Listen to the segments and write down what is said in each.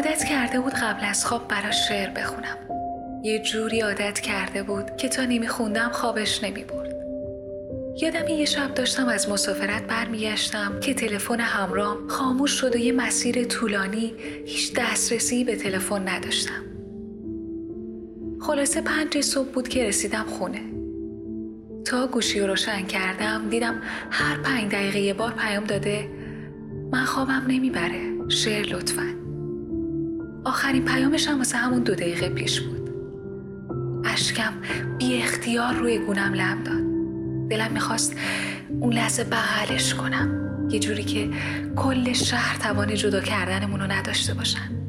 عادت کرده بود قبل از خواب براش شعر بخونم. یه جوری عادت کرده بود که تا نمیخوندم خوابش نمی‌برد. یادم یه شب داشتم از مسافرت برمیگشتم که تلفن همرام خاموش شد و یه مسیر طولانی هیچ دسترسی به تلفن نداشتم. خلاصه پنج صبح بود که رسیدم خونه. تا گوشی رو روشن کردم دیدم هر پنج دقیقه یه بار پیام داده من خوابم نمی‌بره. شعر لطفا. آخرین پیامش هم واسه همون دو دقیقه پیش بود. اشکم بی اختیار روی گونم لم داد. دلم می‌خواست اون لحظه بغلش کنم. یه جوری که کل شهر توان جدا کردنمون رو نداشته باشن.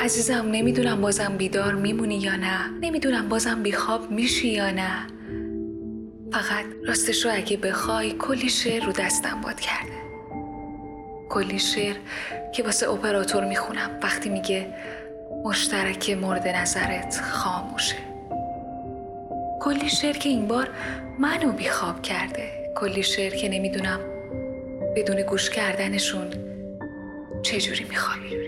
عزیزم نمی‌دونم بازم بیدار میمونی یا نه. نمی‌دونم بازم بیخواب میشی یا نه. فقط راستش رو اگه بخوای کلی شعر رو دستم باد کرده. کلی شعر که واسه اپراتور می‌خونم. وقتی میگه مشترک مورد نظرت خاموشه. کلی شعر که این بار منو بیخواب کرده. کلی شعر که نمی‌دونم بدون گوش کردنشون چجوری میخوابی؟